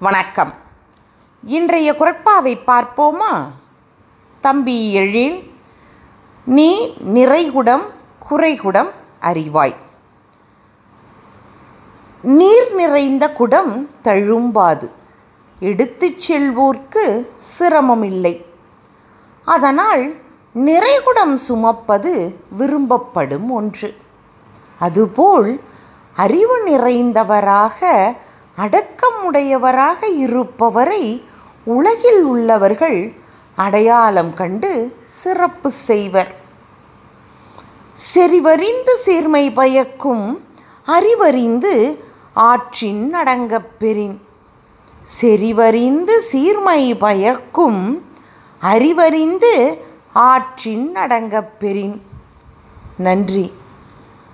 வணக்கம். இன்றைய குரட்பாவை பார்ப்போமா? தம்பி எழில் நீ நிறைகுடம் குறைகுடம் அறிவாய். நீர் நிறைந்த குடம் தழும்பாது. எடுத்துச் செல்வோர்க்கு சிரமமில்லை. அதனால் நிறைகுடம் சுமப்பது விரும்பப்படும் ஒன்று. அதுபோல் அறிவு நிறைந்தவராக அடக்கம் உடையவராக இருப்பவரை உலகில் உள்ளவர்கள் அடையாளம் கண்டு சிறப்பு செய்வர். செறிவறிந்து சீர்மை பயக்கும் அறிவறிந்து ஆற்றின் அடங்கப் பெறின். செறிவறிந்து சீர்மை பயக்கும் அறிவறிந்து ஆற்றின் அடங்கப் பெறின். நன்றி.